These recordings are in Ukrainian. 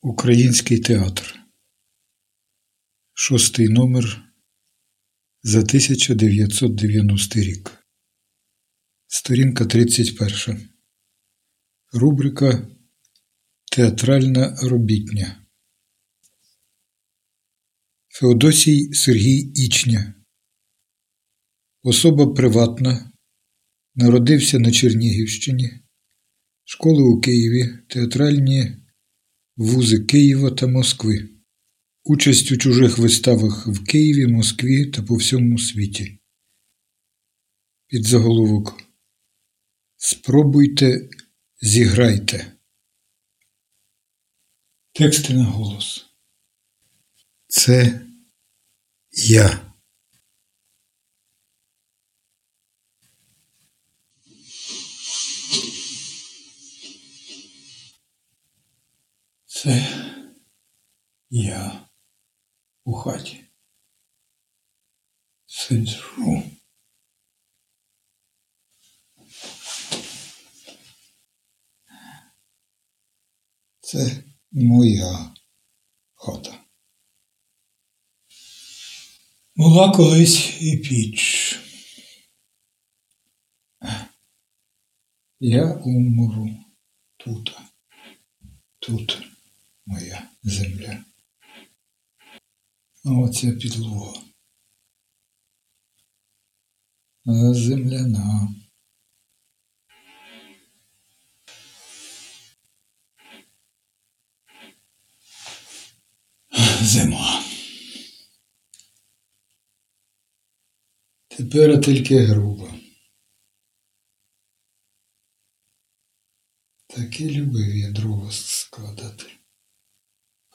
Український театр. Шостий номер за 1990 рік. Сторінка 31. Рубрика Театральна робітня. Феодосій Сергій Ічня. Особа приватна. Народився на Чернігівщині. Школи у Києві. Театральні вузи Києва та Москви. Участь у чужих виставах в Києві, Москві та по всьому світі. Підзаголовок Спробуйте, зіграйте. Тексти на голос. Це я. Це я у хаті. Сиджу. Це моя хата. Була колись і піч. Я умру тут. Тут моя земля. А оця підлога. Земляна. Зима. Тепер тільки грубо. Таки любив я дрова складати,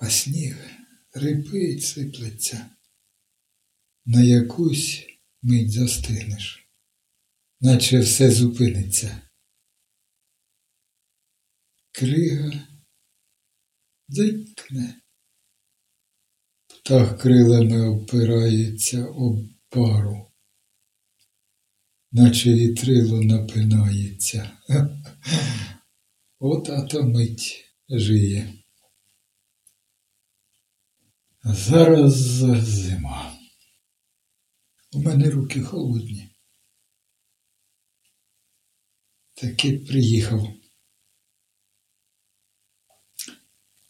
а сніг рипить сиплеться. На якусь мить застигнеш, наче все зупиниться. Крига дзикне, птах крилами опирається об пару, наче вітрило напинається. От ата мить жиє. Зараз зима. У мене руки холодні. Таки приїхав.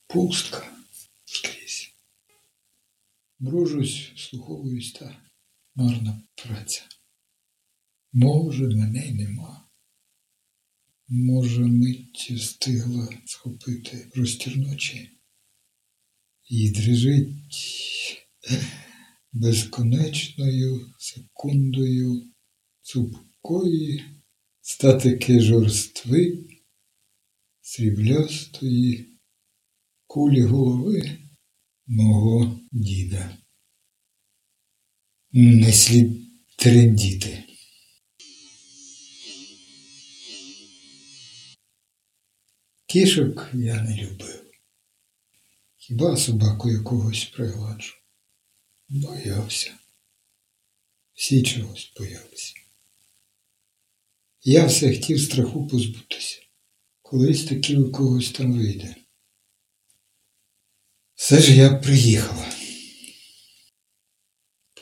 Пустка скрізь. Мружусь, слуховуюсь та марна праця. Може, мене й нема. Може, мить встигла схопити простір ночі і дрижить безконечною секундою цупкої статики жорстви, сріблястої кулі голови мого діда. Не слід трендіти. Кішок я не любив. Хіба собаку якогось пригладжу? Боявся. Всі чогось боялися. Я все хотів страху позбутися. Колись таки у когось там вийде. Все ж я приїхала.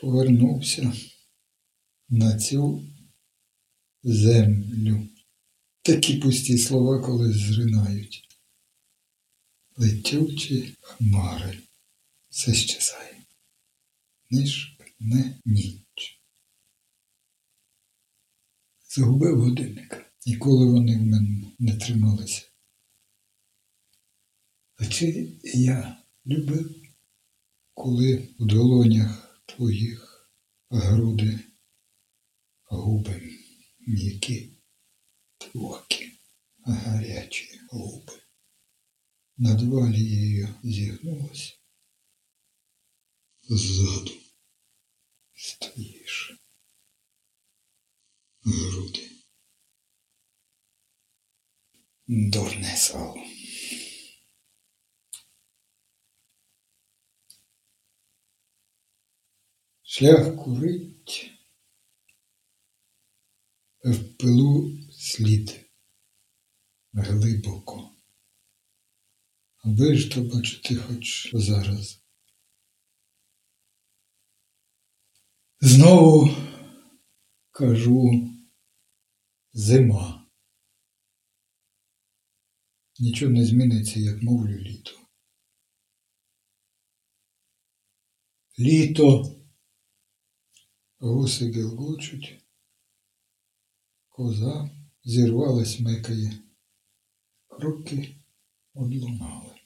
Повернувся на цю землю. Такі пусті слова колись зринають. Летючі хмари все щезає. Ніж не ніч. Загубив годинника. Ніколи вони в мене не трималися. А чи я любив, коли у долонях твоїх груди губи м'які? Твоки, гарячі губи. Над валією зігнулась. Ззаду стоїш. Груди. Дурне сало. Шлях курить в пилу слід глибоко, Ж то бачити хоч зараз. Знову кажу зима. Нічого не зміниться, як мовлю літо. Літо гуси гелгочуть, коза зірвалась мекає, кроки одлунали.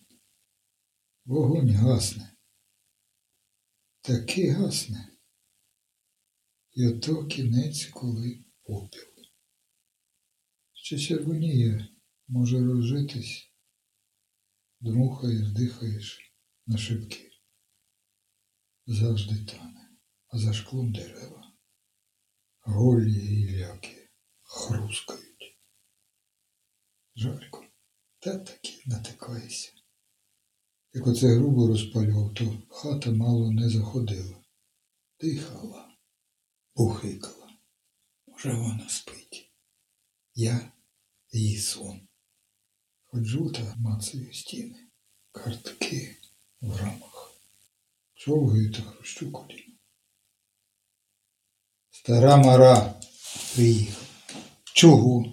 Вогонь гасне, таки гасне, і ото кінець, коли попіл. Ще червоніє, може розжитись, дмухаєш, дихаєш на шибки. Завжди тане, а за шклом дерева, голі гіляки хрускають. Жарко, та таки натикаєшся. Як оце грубо розпалював, то хата мало не заходила. Дихала, пухикала. Може, вона спить. Я її сон. Ходжу та мацаю стіни, картки в рамах. Човгаю та хрущу коліно. Стара мара приїхав. Чого?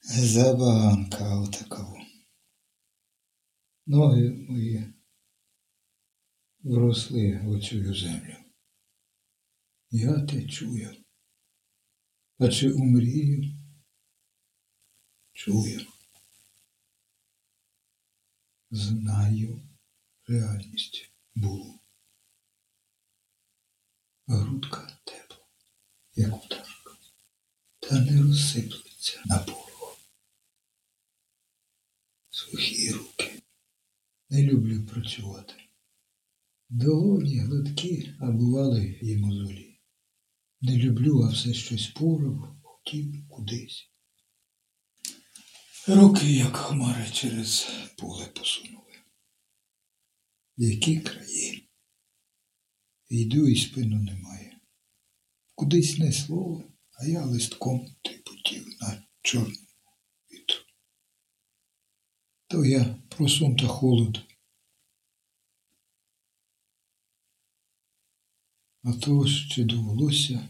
Забаганка отакого. Ноги мої вросли в оцю землю. Я те чую. А чи умрію? Чую. Знаю реальність було. Грудка тепла, як пташка, та не розсиплеться на порох. Сухі руки. Не люблю працювати. Долоні гладкі, а бували і мозолі. Не люблю, а все щось порав, хотів кудись. Руки, як хмари, через поле посунули. Які краї? Йду і спину немає. Кудись не слово, а я листком типотів на чорному вітру. То я про сон та холод. А то ще довелося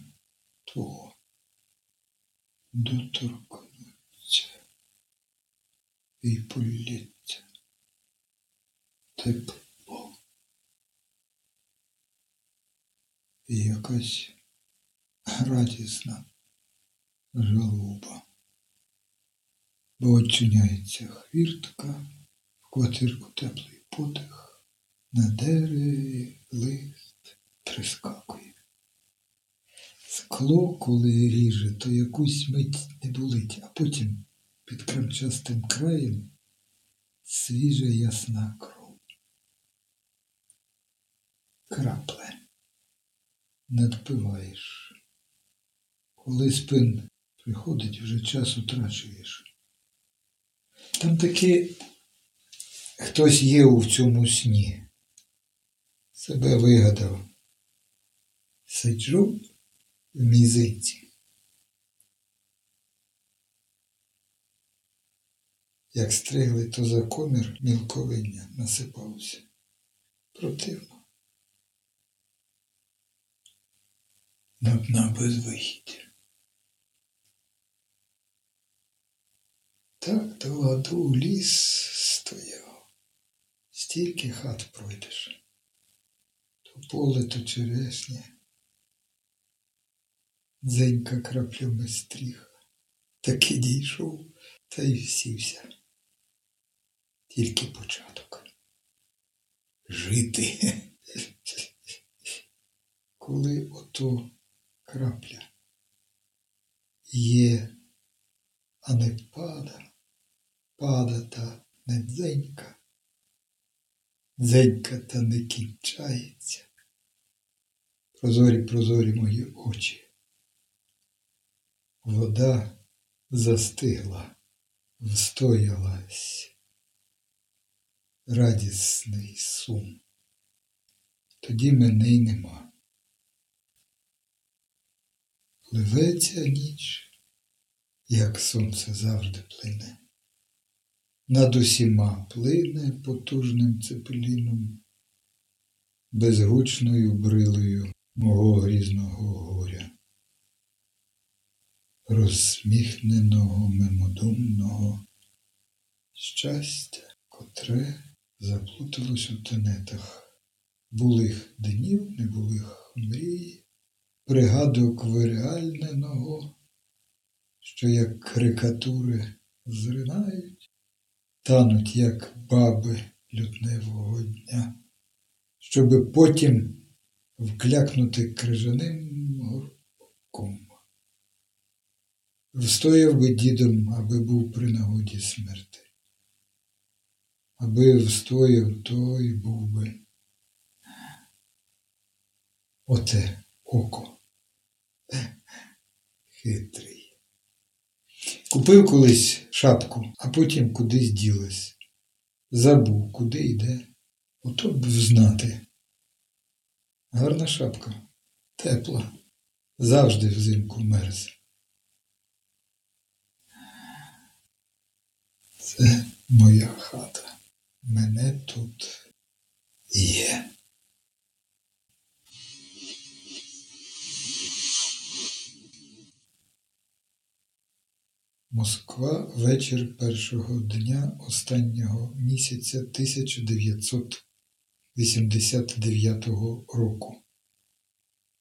твого доторкнуться і полється тепло. І якась радісна жалоба. Бо очиняється хвіртка, квартирку теплий подих, на дереві лист прискакує. Скло, коли ріже, то якусь мить не болить, а потім під кремчастим краєм свіжа ясна кров. Крапле. Надпиваєш. Коли спин приходить, вже час утрачуєш. Там таки хтось є у цьому сні. Себе вигадав. Сиджу в мізинці. Як стригли, то за комір мілковиння насипався. Противно. Нудна безвихідь. Так до ладу ліс стояв. Стільки хат пройдеш. То поле, то черешня. Дзенька краплями стріг. Таки дійшов та й сівся. Тільки початок. Жити. Коли ото крапля є, а не пада, пада та не дзенька, та не кінчається. Прозорі, прозорі мої очі. Вода застигла, встоялась. Радісний сум. Тоді мене й нема. Пливеться ніч, як сонце завжди плине. Над усіма плине потужним цепеліном, безгучною брилою мого грізного горя, розсміхненого мимодумного щастя, котре заплуталось у тенетах. Булих днів, небулих мрій, пригадок виреальненого, що як карикатури зринають, тануть, як баби лютневого дня, щоби потім вклякнути крижаним горком. Встояв би дідом, аби був при нагоді смерти. Аби встояв, то й був би. Оте око. Хитрий. Купив колись шапку, а потім кудись ділась. Забув, куди йде. Ото б знати. Гарна шапка, тепла, завжди взимку мерз. Це моя хата. Мене тут є. Москва вечір першого дня останнього місяця 1989 року.